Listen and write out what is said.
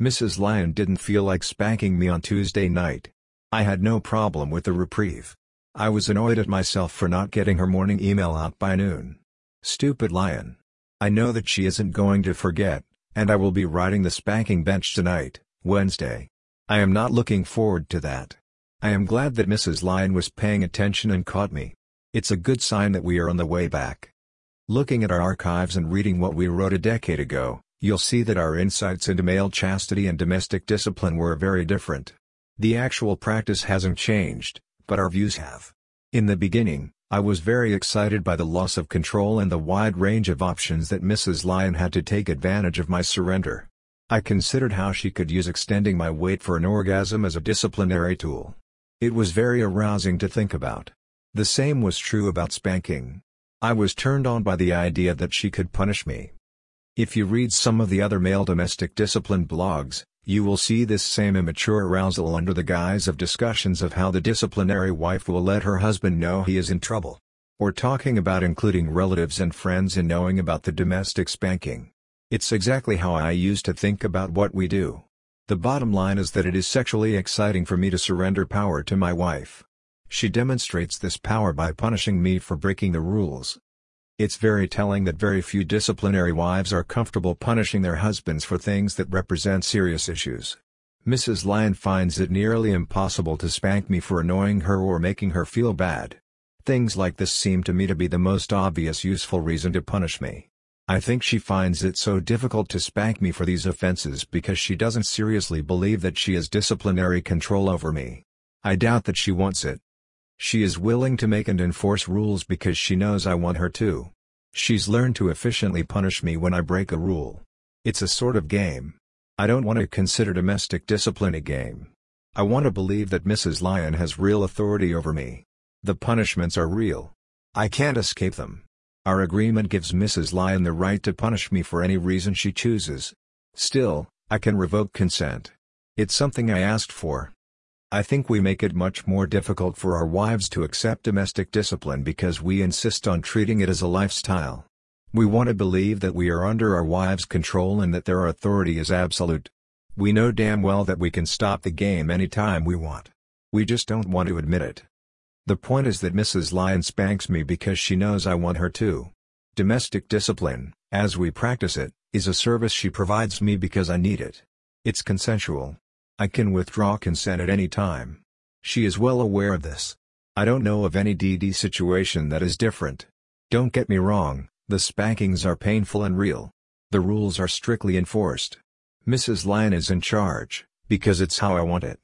Mrs. Lion didn't feel like spanking me on Tuesday night. I had no problem with the reprieve. I was annoyed at myself for not getting her morning email out by noon. Stupid Lion. I know that she isn't going to forget, and I will be riding the spanking bench tonight, Wednesday. I am not looking forward to that. I am glad that Mrs. Lion was paying attention and caught me. It's a good sign that we are on the way back. Looking at our archives and reading what we wrote a decade ago, you'll see that our insights into male chastity and domestic discipline were very different. The actual practice hasn't changed, but our views have. In the beginning, I was very excited by the loss of control and the wide range of options that Mrs. Lion had to take advantage of my surrender. I considered how she could use extending my wait for an orgasm as a disciplinary tool. It was very arousing to think about. The same was true about spanking. I was turned on by the idea that she could punish me. If you read some of the other male domestic discipline blogs, you will see this same immature arousal under the guise of discussions of how the disciplinary wife will let her husband know he is in trouble. Or talking about including relatives and friends in knowing about the domestic spanking. It's exactly how I used to think about what we do. The bottom line is that it is sexually exciting for me to surrender power to my wife. She demonstrates this power by punishing me for breaking the rules. It's very telling that very few disciplinary wives are comfortable punishing their husbands for things that represent serious issues. Mrs. Lion finds it nearly impossible to spank me for annoying her or making her feel bad. Things like this seem to me to be the most obvious useful reason to punish me. I think she finds it so difficult to spank me for these offenses because she doesn't seriously believe that she has disciplinary control over me. I doubt that she wants it. She is willing to make and enforce rules because she knows I want her to. She's learned to efficiently punish me when I break a rule. It's a sort of game. I don't want to consider domestic discipline a game. I want to believe that Mrs. Lion has real authority over me. The punishments are real. I can't escape them. Our agreement gives Mrs. Lion the right to punish me for any reason she chooses. Still, I can revoke consent. It's something I asked for. I think we make it much more difficult for our wives to accept domestic discipline because we insist on treating it as a lifestyle. We want to believe that we are under our wives' control and that their authority is absolute. We know damn well that we can stop the game anytime we want. We just don't want to admit it. The point is that Mrs. Lion spanks me because she knows I want her to. Domestic discipline, as we practice it, is a service she provides me because I need it. It's consensual. I can withdraw consent at any time. She is well aware of this. I don't know of any DD situation that is different. Don't get me wrong, the spankings are painful and real. The rules are strictly enforced. Mrs. Lion is in charge, because it's how I want it.